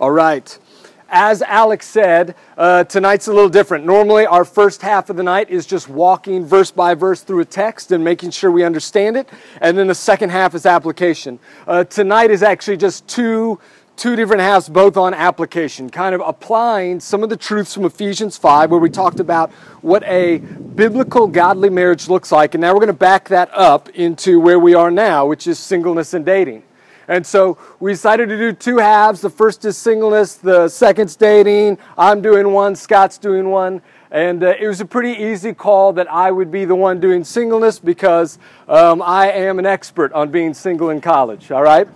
All right. As Alex said, uh, tonight's a little different. Normally, our first half of the night is just walking verse by verse through a text and making sure we understand it, and then the second half is application. Uh, tonight is actually just two two different halves, both on application, kind of applying some of the truths from Ephesians 5, where we talked about what a biblical godly marriage looks like. And now we're going to back that up into where we are now, which is singleness and dating. And so we decided to do two halves. The first is singleness, the second's dating. I'm doing one, Scott's doing one. And uh, it was a pretty easy call that I would be the one doing singleness because um, I am an expert on being single in college, all right?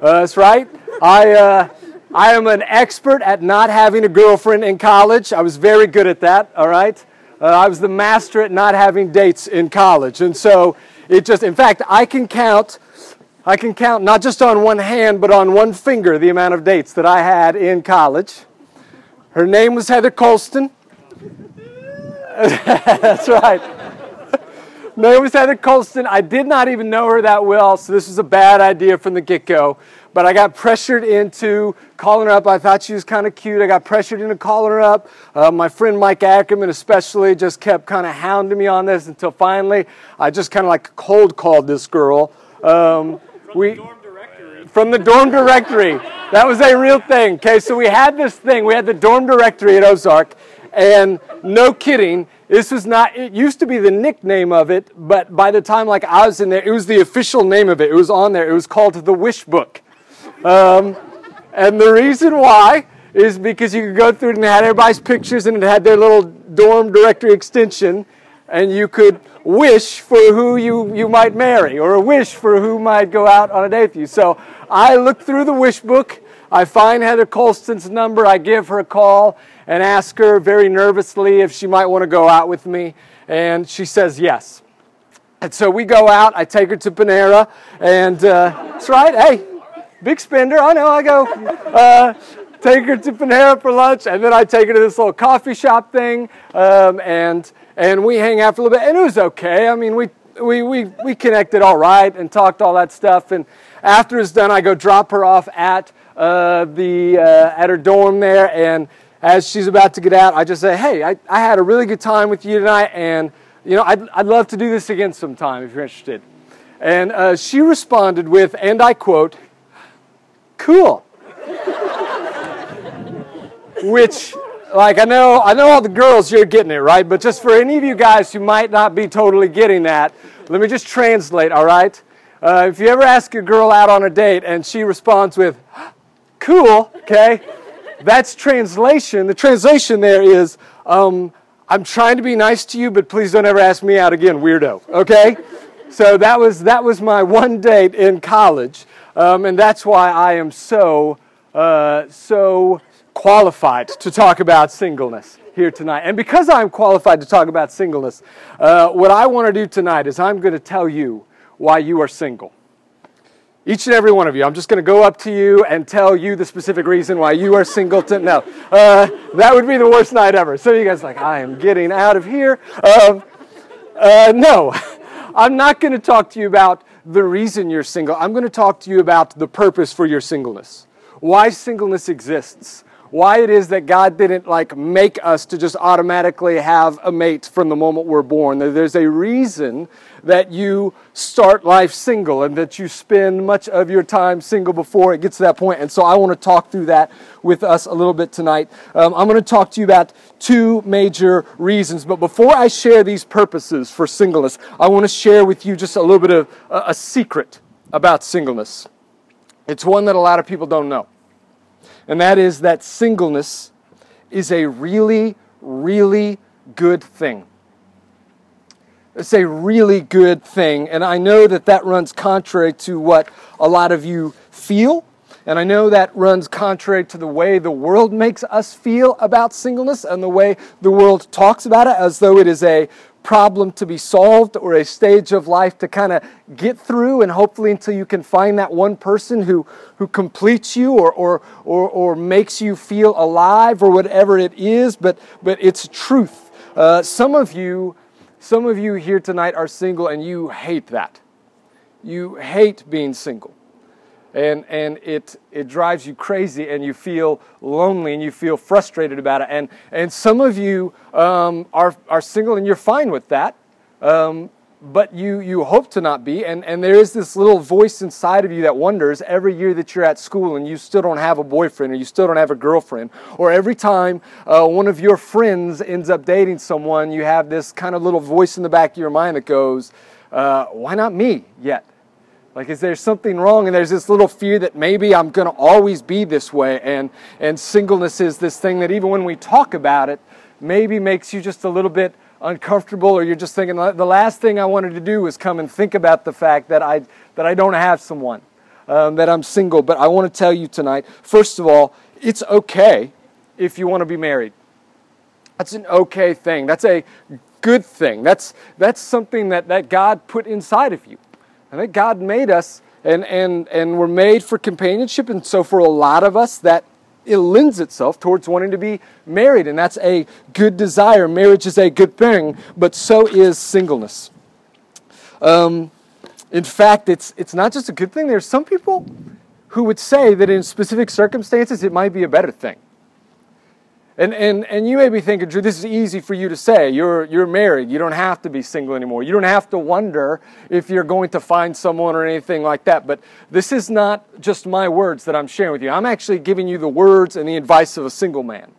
Uh, that's right. I, uh, I am an expert at not having a girlfriend in college. I was very good at that, all right? Uh, I was the master at not having dates in college. And so it just, in fact, I can count I can count not just on one hand, but on one finger the amount of dates that I had in college. Her name was Heather Colston. That's right. name was Heather Colston. I did not even know her that well, so this was a bad idea from the get go. But I got pressured into calling her up. I thought she was kind of cute. I got pressured into calling her up. Uh, my friend Mike Ackerman, especially, just kept kind of hounding me on this until finally I just kind of like cold called this girl. Um, we dorm directory. from the dorm directory. That was a real thing. Okay, so we had this thing. We had the dorm directory at Ozark, and no kidding, this was not. It used to be the nickname of it, but by the time like I was in there, it was the official name of it. It was on there. It was called the Wish Book, um, and the reason why is because you could go through it and it had everybody's pictures and it had their little dorm directory extension, and you could wish for who you, you might marry or a wish for who might go out on a date with you. So I look through the wish book. I find Heather Colston's number. I give her a call and ask her very nervously if she might want to go out with me. And she says yes. And so we go out. I take her to Panera. And uh, that's right. Hey, big spender. I know. I go. Uh, take her to Panera for lunch. And then I take her to this little coffee shop thing. Um, and and we hang out for a little bit, and it was okay. I mean, we we we we connected all right and talked all that stuff. And after it's done, I go drop her off at uh, the uh, at her dorm there, and as she's about to get out, I just say, "Hey, I, I had a really good time with you tonight, and you know, I'd I'd love to do this again sometime if you're interested." And uh, she responded with, and I quote, "Cool." Which like I know, I know all the girls you're getting it right, but just for any of you guys who might not be totally getting that, let me just translate. All right, uh, if you ever ask a girl out on a date and she responds with "cool," okay, that's translation. The translation there is, um, "I'm trying to be nice to you, but please don't ever ask me out again, weirdo." Okay, so that was that was my one date in college, um, and that's why I am so uh, so qualified to talk about singleness here tonight. And because I'm qualified to talk about singleness, uh, what I want to do tonight is I'm going to tell you why you are single. Each and every one of you. I'm just going to go up to you and tell you the specific reason why you are single. To, no, uh, that would be the worst night ever. So you guys like, I am getting out of here. Um, uh, no, I'm not going to talk to you about the reason you're single. I'm going to talk to you about the purpose for your singleness. Why singleness exists why it is that God didn't like make us to just automatically have a mate from the moment we're born. There's a reason that you start life single and that you spend much of your time single before it gets to that point. And so I want to talk through that with us a little bit tonight. Um, I'm going to talk to you about two major reasons. But before I share these purposes for singleness, I want to share with you just a little bit of a, a secret about singleness. It's one that a lot of people don't know and that is that singleness is a really, really good thing. It's a really good thing, and I know that that runs contrary to what a lot of you feel, and I know that runs contrary to the way the world makes us feel about singleness and the way the world talks about it as though it is a problem to be solved or a stage of life to kind of get through and hopefully until you can find that one person who, who completes you or, or, or, or makes you feel alive or whatever it is, but, but it's truth. Uh, some of you, some of you here tonight are single and you hate that. You hate being single. And, and it, it drives you crazy and you feel lonely and you feel frustrated about it. And, and some of you um, are, are single and you're fine with that. Um, but you, you hope to not be. And, and there is this little voice inside of you that wonders every year that you're at school and you still don't have a boyfriend or you still don't have a girlfriend, or every time uh, one of your friends ends up dating someone, you have this kind of little voice in the back of your mind that goes, uh, Why not me yet? Like, is there something wrong? And there's this little fear that maybe I'm going to always be this way. And, and singleness is this thing that even when we talk about it, maybe makes you just a little bit uncomfortable or you're just thinking the last thing I wanted to do was come and think about the fact that I, that I don't have someone, um, that I'm single. But I want to tell you tonight, first of all, it's okay if you want to be married. That's an okay thing. That's a good thing. That's, that's something that, that God put inside of you. And think God made us and, and, and we're made for companionship. And so for a lot of us, that it lends itself towards wanting to be married, and that's a good desire. Marriage is a good thing, but so is singleness. Um, in fact, it's, it's not just a good thing. There's some people who would say that in specific circumstances it might be a better thing. And, and, and you may be thinking, Drew, this is easy for you to say. You're, you're married. You don't have to be single anymore. You don't have to wonder if you're going to find someone or anything like that. But this is not just my words that I'm sharing with you. I'm actually giving you the words and the advice of a single man,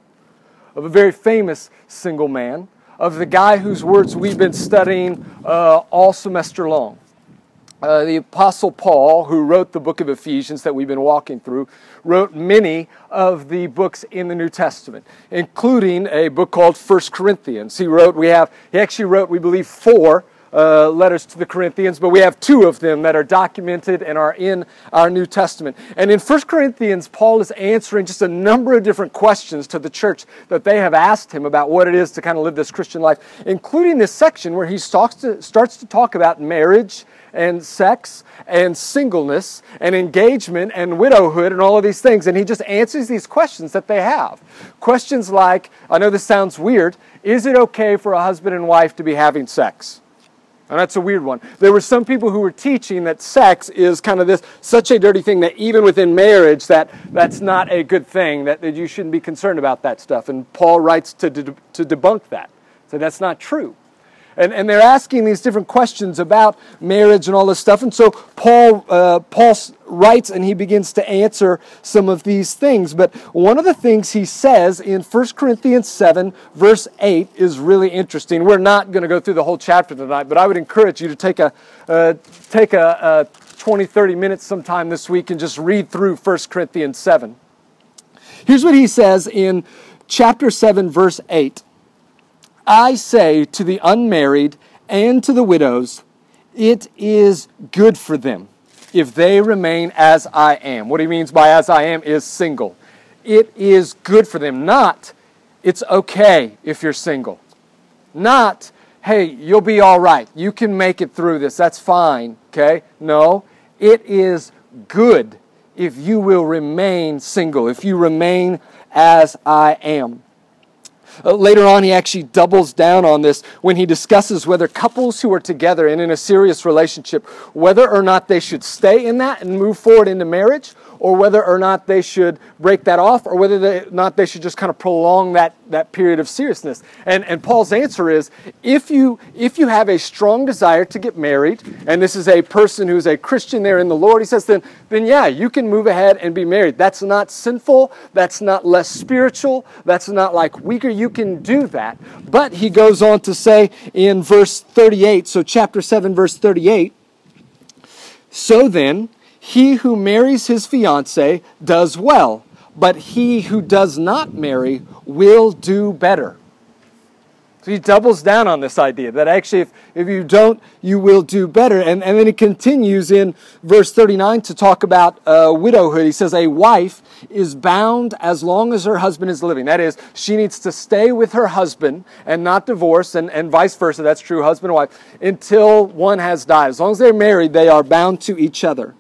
of a very famous single man, of the guy whose words we've been studying uh, all semester long. Uh, the Apostle Paul, who wrote the book of Ephesians that we've been walking through, wrote many of the books in the New Testament, including a book called First Corinthians. He wrote, we have, he actually wrote, we believe, four uh, letters to the Corinthians, but we have two of them that are documented and are in our New Testament. And in First Corinthians, Paul is answering just a number of different questions to the church that they have asked him about what it is to kind of live this Christian life, including this section where he to, starts to talk about marriage and sex and singleness and engagement and widowhood and all of these things. And he just answers these questions that they have. Questions like I know this sounds weird is it okay for a husband and wife to be having sex? And that's a weird one. There were some people who were teaching that sex is kind of this such a dirty thing that even within marriage that that's not a good thing that, that you shouldn't be concerned about that stuff. And Paul writes to, to, to debunk that. So that's not true. And, and they're asking these different questions about marriage and all this stuff. And so Paul, uh, Paul writes and he begins to answer some of these things. But one of the things he says in 1 Corinthians 7, verse 8, is really interesting. We're not going to go through the whole chapter tonight, but I would encourage you to take a, uh, take a, a 20, 30 minutes sometime this week and just read through 1 Corinthians 7. Here's what he says in chapter 7, verse 8. I say to the unmarried and to the widows, it is good for them if they remain as I am. What he means by as I am is single. It is good for them. Not, it's okay if you're single. Not, hey, you'll be all right. You can make it through this. That's fine. Okay? No, it is good if you will remain single, if you remain as I am. Uh, later on, he actually doubles down on this when he discusses whether couples who are together and in a serious relationship, whether or not they should stay in that and move forward into marriage, or whether or not they should break that off, or whether or not they should just kind of prolong that, that period of seriousness. And, and Paul's answer is if you, if you have a strong desire to get married, and this is a person who's a Christian there in the Lord, he says, then, then yeah, you can move ahead and be married. That's not sinful, that's not less spiritual, that's not like weaker. You can do that. But he goes on to say in verse 38, so chapter 7, verse 38, so then, he who marries his fiancee does well, but he who does not marry will do better. So he doubles down on this idea that actually, if, if you don't, you will do better. And, and then he continues in verse 39 to talk about uh, widowhood. He says, A wife is bound as long as her husband is living. That is, she needs to stay with her husband and not divorce, and, and vice versa. That's true, husband and wife, until one has died. As long as they're married, they are bound to each other.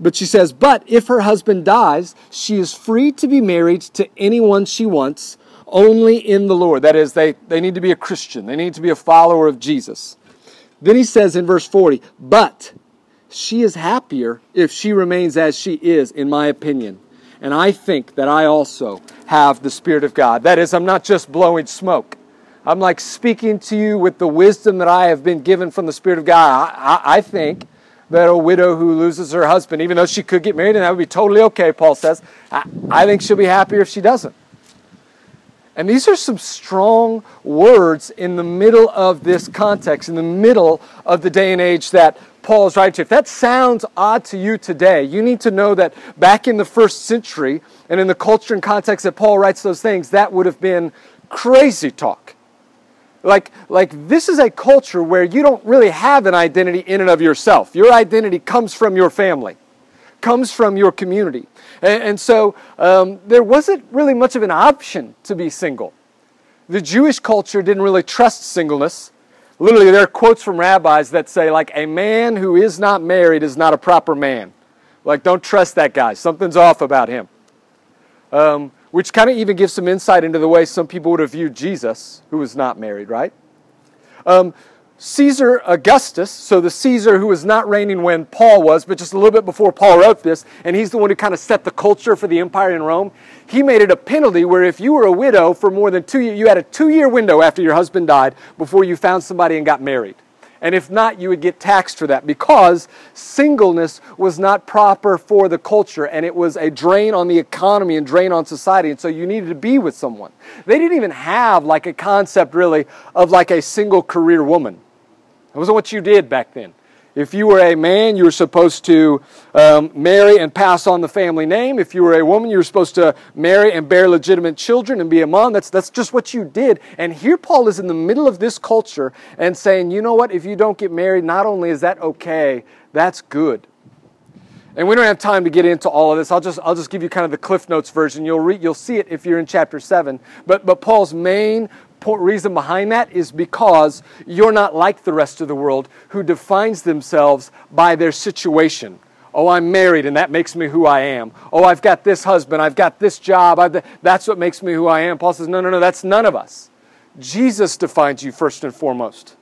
But she says, but if her husband dies, she is free to be married to anyone she wants, only in the Lord. That is, they, they need to be a Christian, they need to be a follower of Jesus. Then he says in verse 40, but she is happier if she remains as she is, in my opinion. And I think that I also have the Spirit of God. That is, I'm not just blowing smoke. I'm like speaking to you with the wisdom that I have been given from the Spirit of God. I, I, I think that a widow who loses her husband, even though she could get married, and that would be totally okay, Paul says, I, I think she'll be happier if she doesn't. And these are some strong words in the middle of this context, in the middle of the day and age that Paul is writing to. If that sounds odd to you today, you need to know that back in the first century and in the culture and context that Paul writes those things, that would have been crazy talk. Like, like this is a culture where you don't really have an identity in and of yourself. Your identity comes from your family, comes from your community. And, and so um, there wasn't really much of an option to be single. The Jewish culture didn't really trust singleness. Literally, there are quotes from rabbis that say, like, a man who is not married is not a proper man. Like, don't trust that guy. Something's off about him. Um, which kind of even gives some insight into the way some people would have viewed Jesus, who was not married, right? Um, Caesar Augustus, so the Caesar who was not reigning when Paul was, but just a little bit before Paul wrote this, and he's the one who kind of set the culture for the empire in Rome. He made it a penalty where if you were a widow for more than two years, you had a two year window after your husband died before you found somebody and got married. And if not, you would get taxed for that because singleness was not proper for the culture and it was a drain on the economy and drain on society. And so you needed to be with someone. They didn't even have like a concept really of like a single career woman. It wasn't what you did back then. If you were a man, you were supposed to um, marry and pass on the family name. If you were a woman, you were supposed to marry and bear legitimate children and be a mom. That's, that's just what you did. And here Paul is in the middle of this culture and saying, you know what? If you don't get married, not only is that okay, that's good. And we don't have time to get into all of this. I'll just, I'll just give you kind of the Cliff Notes version. You'll, read, you'll see it if you're in chapter 7. But, but Paul's main reason behind that is because you're not like the rest of the world who defines themselves by their situation. Oh, I'm married and that makes me who I am. Oh, I've got this husband, I've got this job, I've, that's what makes me who I am. Paul says, no, no, no, that's none of us. Jesus defines you first and foremost.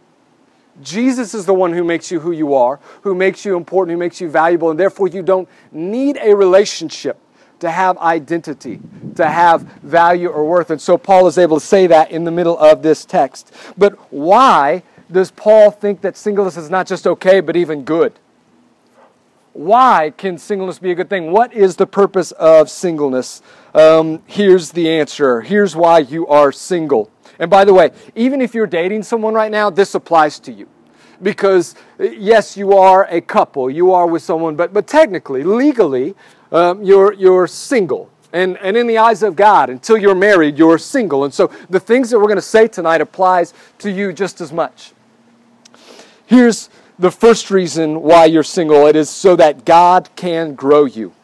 Jesus is the one who makes you who you are, who makes you important, who makes you valuable, and therefore you don't need a relationship to have identity, to have value or worth. And so Paul is able to say that in the middle of this text. But why does Paul think that singleness is not just okay, but even good? Why can singleness be a good thing? What is the purpose of singleness? Um, here's the answer. Here's why you are single. And by the way, even if you're dating someone right now, this applies to you because yes, you are a couple, you are with someone, but, but technically, legally, um, you're, you're single. And, and in the eyes of God, until you're married, you're single. And so the things that we're going to say tonight applies to you just as much. Here's the first reason why you're single it is so that God can grow you.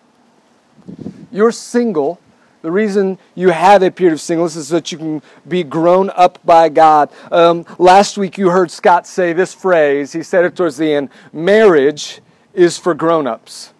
You're single. The reason you have a period of singleness is that you can be grown up by God. Um, last week you heard Scott say this phrase. He said it towards the end marriage is for grown ups.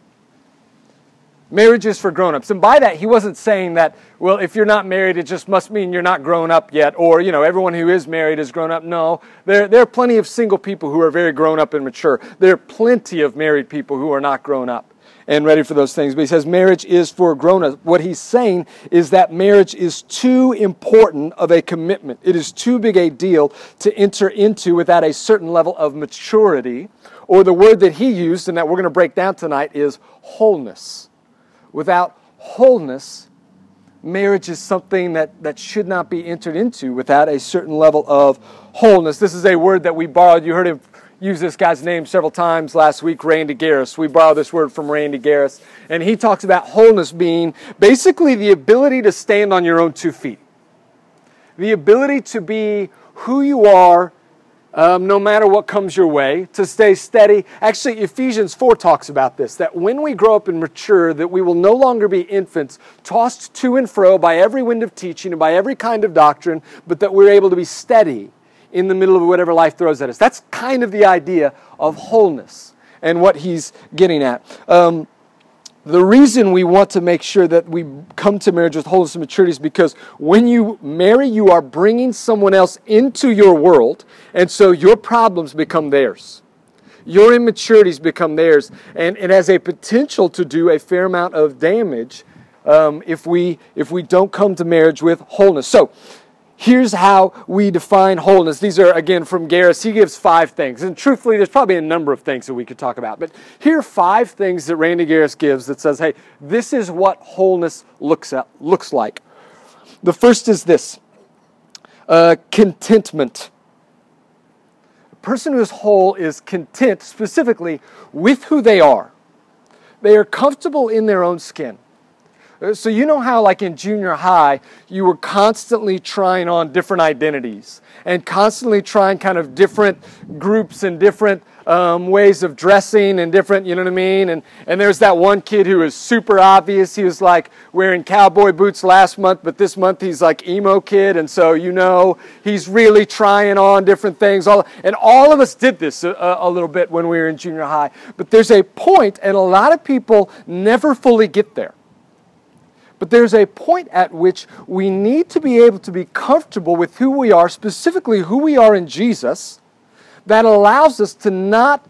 Marriage is for grown-ups. And by that, he wasn't saying that, well, if you're not married, it just must mean you're not grown up yet, or, you know, everyone who is married is grown up. No, there, there are plenty of single people who are very grown up and mature. There are plenty of married people who are not grown up and ready for those things. But he says marriage is for grown-ups. What he's saying is that marriage is too important of a commitment. It is too big a deal to enter into without a certain level of maturity. Or the word that he used and that we're going to break down tonight is wholeness without wholeness, marriage is something that, that should not be entered into without a certain level of wholeness. This is a word that we borrowed. You heard him use this guy's name several times last week, Randy Garris. We borrowed this word from Randy Garris. And he talks about wholeness being basically the ability to stand on your own two feet, the ability to be who you are um, no matter what comes your way, to stay steady. Actually, Ephesians 4 talks about this that when we grow up and mature, that we will no longer be infants, tossed to and fro by every wind of teaching and by every kind of doctrine, but that we're able to be steady in the middle of whatever life throws at us. That's kind of the idea of wholeness and what he's getting at. Um, the reason we want to make sure that we come to marriage with wholeness and maturity is because when you marry, you are bringing someone else into your world, and so your problems become theirs. Your immaturities become theirs, and it has a potential to do a fair amount of damage um, if we if we don't come to marriage with wholeness. So. Here's how we define wholeness. These are, again, from Garris. He gives five things. And truthfully, there's probably a number of things that we could talk about. But here are five things that Randy Garris gives that says, hey, this is what wholeness looks, at, looks like. The first is this uh, contentment. A person who is whole is content specifically with who they are. They are comfortable in their own skin. Uh, so, you know how, like in junior high, you were constantly trying on different identities and constantly trying kind of different groups and different um, ways of dressing and different, you know what I mean? And, and there's that one kid who is super obvious. He was like wearing cowboy boots last month, but this month he's like emo kid. And so, you know, he's really trying on different things. All, and all of us did this a, a little bit when we were in junior high. But there's a point, and a lot of people never fully get there but there's a point at which we need to be able to be comfortable with who we are, specifically who we are in Jesus, that allows us to not,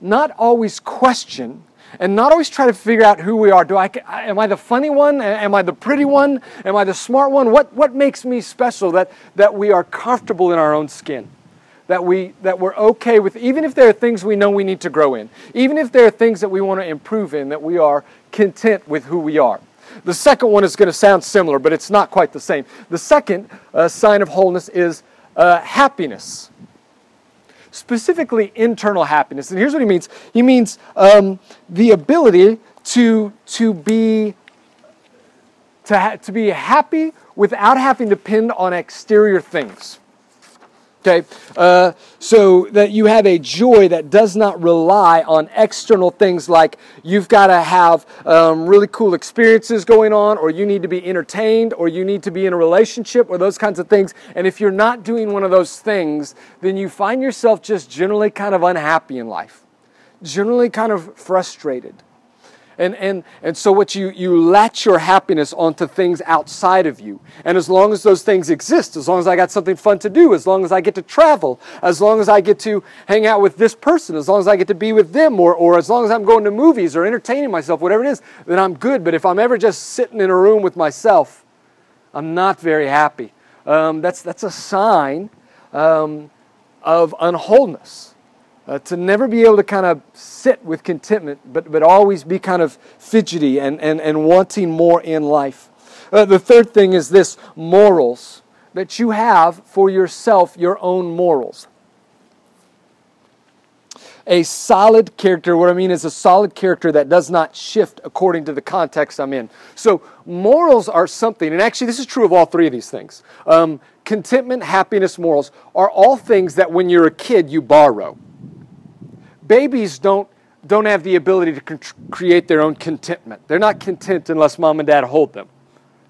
not always question and not always try to figure out who we are. Do I, am I the funny one? Am I the pretty one? Am I the smart one? What, what makes me special that, that we are comfortable in our own skin? That, we, that we're okay with, even if there are things we know we need to grow in, even if there are things that we want to improve in, that we are content with who we are. The second one is going to sound similar, but it's not quite the same. The second uh, sign of wholeness is uh, happiness, specifically internal happiness. And here's what he means he means um, the ability to, to, be, to, ha- to be happy without having to depend on exterior things. Okay, uh, so that you have a joy that does not rely on external things like you've got to have um, really cool experiences going on, or you need to be entertained, or you need to be in a relationship, or those kinds of things. And if you're not doing one of those things, then you find yourself just generally kind of unhappy in life, generally kind of frustrated. And, and, and so what you, you latch your happiness onto things outside of you. And as long as those things exist, as long as I got something fun to do, as long as I get to travel, as long as I get to hang out with this person, as long as I get to be with them, or, or as long as I'm going to movies or entertaining myself, whatever it is, then I'm good. But if I'm ever just sitting in a room with myself, I'm not very happy. Um, that's, that's a sign um, of unwholeness. Uh, to never be able to kind of sit with contentment, but, but always be kind of fidgety and, and, and wanting more in life. Uh, the third thing is this morals, that you have for yourself your own morals. A solid character, what I mean is a solid character that does not shift according to the context I'm in. So, morals are something, and actually, this is true of all three of these things. Um, contentment, happiness, morals are all things that when you're a kid you borrow babies don't, don't have the ability to create their own contentment. They're not content unless mom and dad hold them,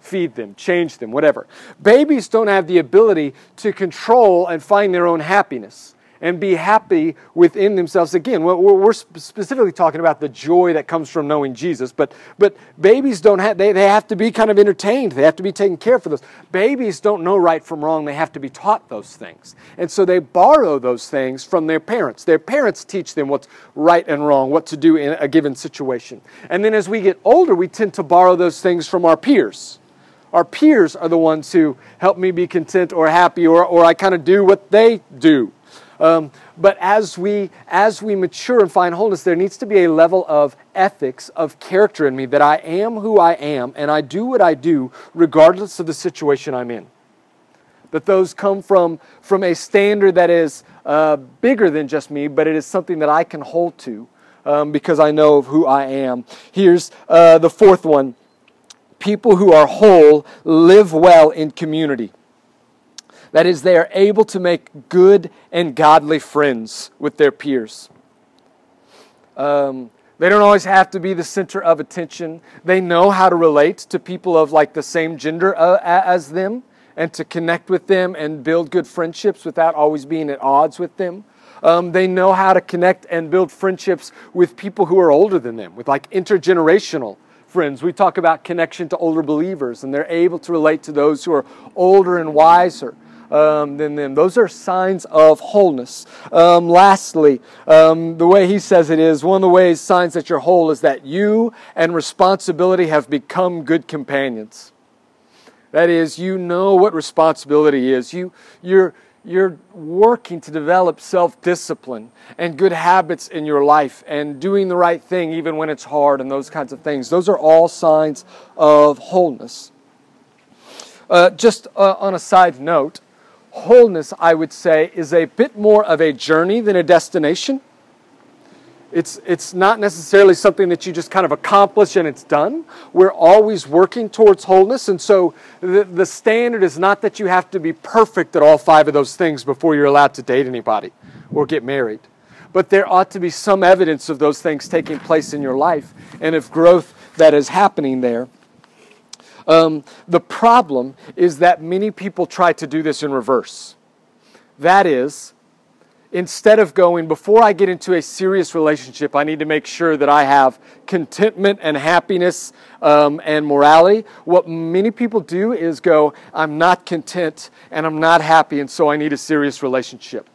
feed them, change them, whatever. Babies don't have the ability to control and find their own happiness and be happy within themselves. Again, we're specifically talking about the joy that comes from knowing Jesus, but, but babies don't have, they, they have to be kind of entertained. They have to be taken care of for those. Babies don't know right from wrong. They have to be taught those things. And so they borrow those things from their parents. Their parents teach them what's right and wrong, what to do in a given situation. And then as we get older, we tend to borrow those things from our peers our peers are the ones who help me be content or happy, or, or I kind of do what they do. Um, but as we, as we mature and find wholeness, there needs to be a level of ethics, of character in me that I am who I am and I do what I do regardless of the situation I'm in. That those come from, from a standard that is uh, bigger than just me, but it is something that I can hold to um, because I know of who I am. Here's uh, the fourth one people who are whole live well in community. That is, they are able to make good and godly friends with their peers. Um, they don't always have to be the center of attention. They know how to relate to people of like the same gender uh, as them and to connect with them and build good friendships without always being at odds with them. Um, they know how to connect and build friendships with people who are older than them, with like intergenerational friends. We talk about connection to older believers, and they're able to relate to those who are older and wiser. Um, than them. Those are signs of wholeness. Um, lastly, um, the way he says it is one of the ways signs that you're whole is that you and responsibility have become good companions. That is, you know what responsibility is. You, you're, you're working to develop self discipline and good habits in your life and doing the right thing even when it's hard and those kinds of things. Those are all signs of wholeness. Uh, just uh, on a side note, wholeness, I would say, is a bit more of a journey than a destination. It's, it's not necessarily something that you just kind of accomplish and it's done. We're always working towards wholeness. And so the, the standard is not that you have to be perfect at all five of those things before you're allowed to date anybody or get married. But there ought to be some evidence of those things taking place in your life and of growth that is happening there. Um, the problem is that many people try to do this in reverse. That is, instead of going, before I get into a serious relationship, I need to make sure that I have contentment and happiness um, and morality. What many people do is go, I'm not content and I'm not happy, and so I need a serious relationship.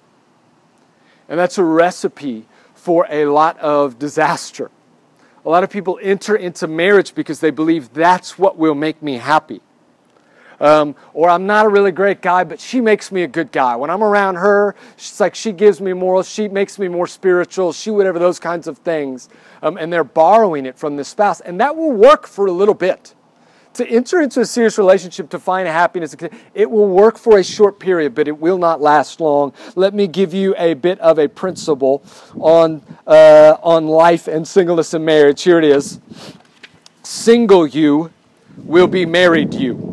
And that's a recipe for a lot of disaster. A lot of people enter into marriage because they believe that's what will make me happy. Um, or I'm not a really great guy, but she makes me a good guy. When I'm around her, she's like she gives me morals, she makes me more spiritual, she whatever those kinds of things. Um, and they're borrowing it from the spouse, and that will work for a little bit. To enter into a serious relationship to find happiness, it will work for a short period, but it will not last long. Let me give you a bit of a principle on, uh, on life and singleness and marriage. Here it is Single you will be married you.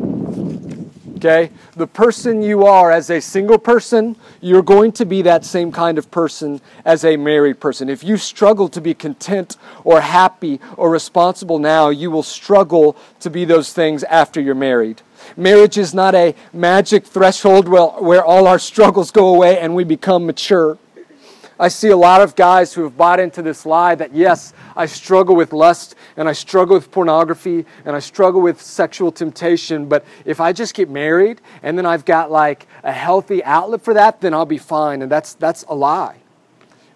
Okay? The person you are as a single person, you're going to be that same kind of person as a married person. If you struggle to be content or happy or responsible now, you will struggle to be those things after you're married. Marriage is not a magic threshold where, all our struggles go away and we become mature. I see a lot of guys who have bought into this lie that, yes, I struggle with lust and I struggle with pornography and I struggle with sexual temptation, but if I just get married and then I've got like a healthy outlet for that, then I'll be fine. And that's, that's a lie.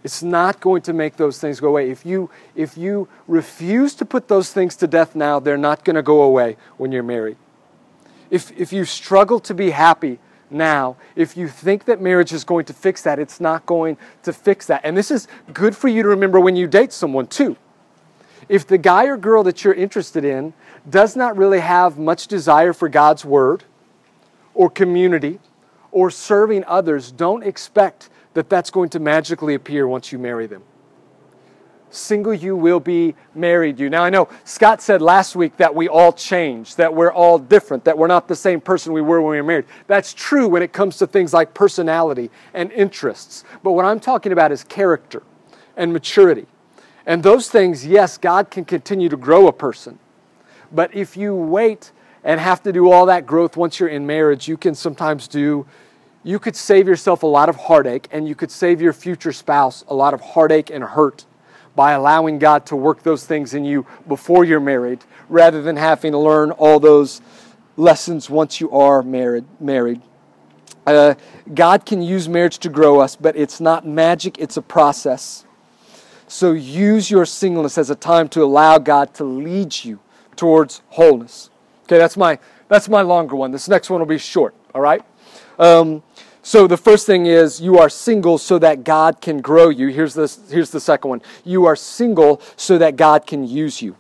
It's not going to make those things go away. If you, if you refuse to put those things to death now, they're not going to go away when you're married. If, if you struggle to be happy, now. If you think that marriage is going to fix that, it's not going to fix that. And this is good for you to remember when you date someone, too. If the guy or girl that you're interested in does not really have much desire for God's word or community or serving others, don't expect that that's going to magically appear once you marry them single you will be married you. Now, I know Scott said last week that we all change, that we're all different, that we're not the same person we were when we were married. That's true when it comes to things like personality and interests. But what I'm talking about is character and maturity. And those things, yes, God can continue to grow a person. But if you wait and have to do all that growth once you're in marriage, you can sometimes do you could save yourself a lot of heartache and you could save your future spouse a lot of heartache and hurt by allowing God to work those things in you before you're married rather than having to learn all those lessons once you are married. married. Uh, God can use marriage to grow us, but it's not magic, it's a process. So use your singleness as a time to allow God to lead you towards wholeness. Okay, that's my that's my longer one. This next one will be short. All right. Um, so the first thing is you are single so that God can grow you. Here's the, here's the second one. You are single so that God can use you.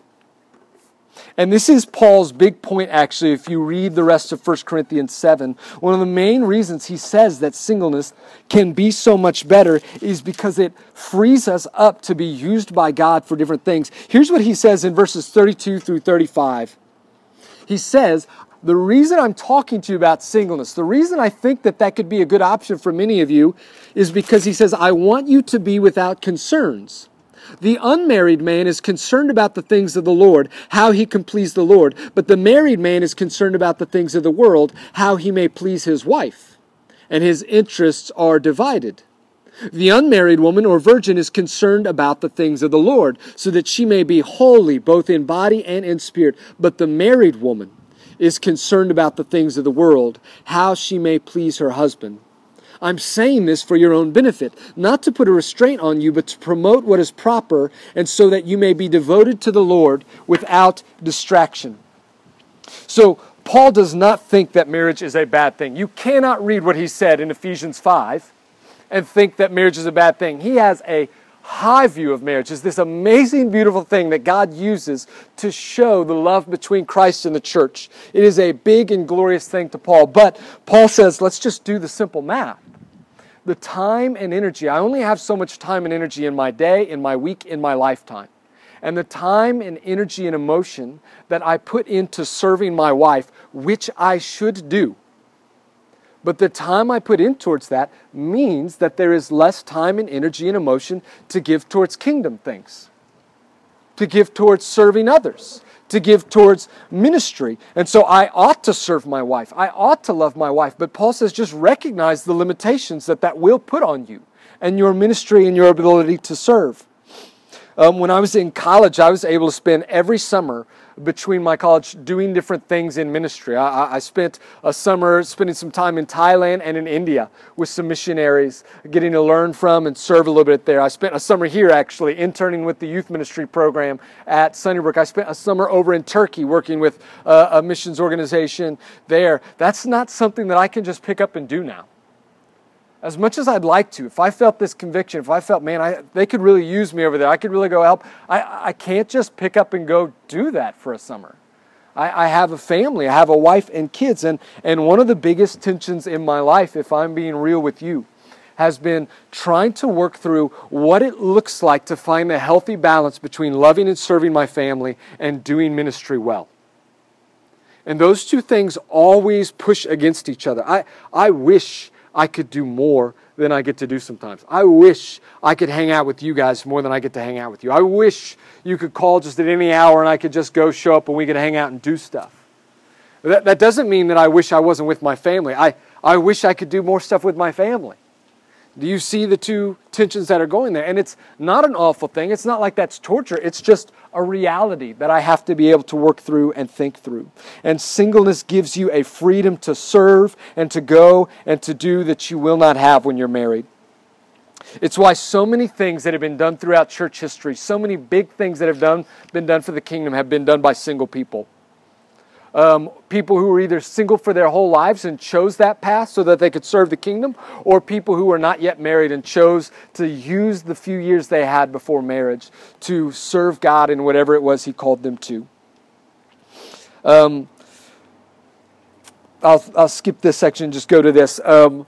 And this is Paul's big point, actually, if you read the rest of 1 Corinthians 7. One of the main reasons he says that singleness can be so much better is because it frees us up to be used by God for different things. Here's what he says in verses 32 through 35. He says, the reason I'm talking to you about singleness, the reason I think that that could be a good option for many of you is because he says, I want you to be without concerns. The unmarried man is concerned about the things of the Lord, how he can please the Lord, but the married man is concerned about the things of the world, how he may please his wife. And his interests are divided. The unmarried woman or virgin is concerned about the things of the Lord, so that she may be holy both in body and in spirit. But the married woman is concerned about the things of the world, how she may please her husband. I'm saying this for your own benefit, not to put a restraint on you, but to promote what is proper, and so that you may be devoted to the Lord without distraction. So, Paul does not think that marriage is a bad thing. You cannot read what he said in Ephesians 5 and think that marriage is a bad thing. He has a high view of marriage is this amazing, beautiful thing that God uses to show the love between Christ and the church. It is a big and glorious thing to Paul. But Paul says, let's just do the simple math. The time and energy, I only have so much time and energy in my day, in my week, in my lifetime. And the time and energy and emotion that I put into serving my wife, which I should do, but the time I put in towards that means that there is less time and energy and emotion to give towards kingdom things, to give towards serving others, to give towards ministry. And so I ought to serve my wife. I ought to love my wife. But Paul says just recognize the limitations that that will put on you and your ministry and your ability to serve. Um, when I was in college, I was able to spend every summer between my college doing different things in ministry. I, I, spent a summer spending some time in Thailand and in India with some missionaries, getting to learn from and serve a little bit there. I spent a summer here actually interning with the youth ministry program at Sunnybrook. I spent a summer over in Turkey working with a, a missions organization there. That's not something that I can just pick up and do now as much as I'd like to, if I felt this conviction, if I felt, man, I, they could really use me over there, I could really go help, I, I can't just pick up and go do that for a summer. I, I have a family, I have a wife and kids, and, and one of the biggest tensions in my life, if I'm being real with you, has been trying to work through what it looks like to find a healthy balance between loving and serving my family and doing ministry well. And those two things always push against each other. I, I wish I could do more than I get to do sometimes. I wish I could hang out with you guys more than I get to hang out with you. I wish you could call just at any hour and I could just go show up and we could hang out and do stuff. That, that doesn't mean that I wish I wasn't with my family. I, I wish I could do more stuff with my family. Do you see the two tensions that are going there? And it's not an awful thing. It's not like that's torture. It's just a reality that I have to be able to work through and think through. And singleness gives you a freedom to serve and to go and to do that you will not have when you're married. It's why so many things that have been done throughout church history, so many big things that have done, been done for the kingdom, have been done by single people um, people who were either single for their whole lives and chose that path so that they could serve the kingdom, or people who were not yet married and chose to use the few years they had before marriage to serve God in whatever it was He called them to. Um, I'll, I'll skip this section and just go to this. Um,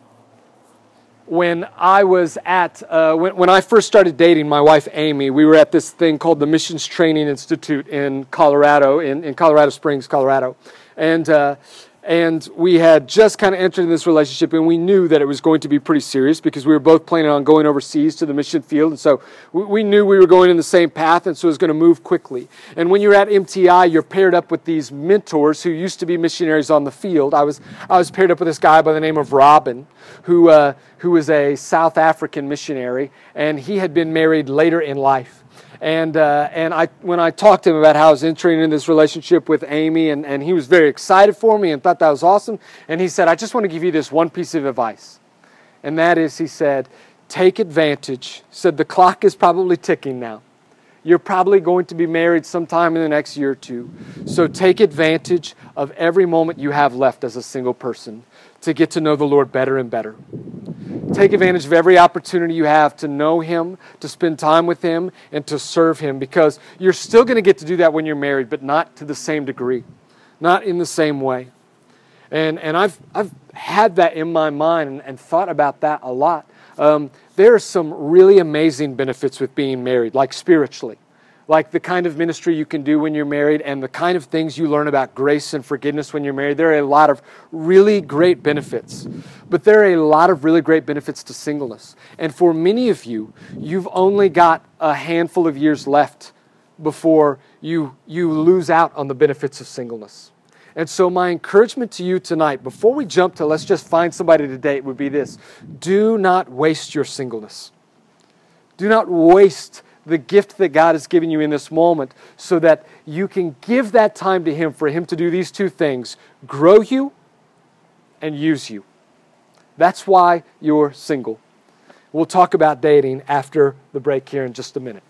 when I was at, uh, when, when I first started dating my wife Amy, we were at this thing called the Missions Training Institute in Colorado, in, in Colorado Springs, Colorado. And, uh, and we had just kind of entered in this relationship and we knew that it was going to be pretty serious because we were both planning on going overseas to the mission field. And so we knew we were going in the same path and so it was going to move quickly. And when you're at mti you're paired up with these mentors who used to be missionaries on the field. I was i was paired up with this guy by the name of robin who uh, who was a south african missionary and he had been married later in life and, uh, and I, when I talked to him about how I was entering in this relationship with Amy, and, and he was very excited for me and thought that was awesome. And he said, I just want to give you this one piece of advice. And that is, he said, take advantage. Said, the clock is probably ticking now. You're probably going to be married sometime in the next year or two. So take advantage of every moment you have left as a single person to get to know the Lord better and better. Take advantage of every opportunity you have to know Him, to spend time with Him, and to serve Him because you're still going to get to do that when you're married, but not to the same degree, not in the same way. And, and I've, I've had that in my mind and, and thought about that a lot. Um, there are some really amazing benefits with being married, like spiritually like the kind of ministry you can do when you're married and the kind of things you learn about grace and forgiveness when you're married. There are a lot of really great benefits, but there are a lot of really great benefits to singleness. And for many of you, you've only got a handful of years left before you, you lose out on the benefits of singleness. And so, my encouragement to you tonight, before we jump to let's just find somebody to date, would be this do not waste your singleness. Do not waste the gift that God has given you in this moment so that you can give that time to Him for Him to do these two things grow you and use you. That's why you're single. We'll talk about dating after the break here in just a minute.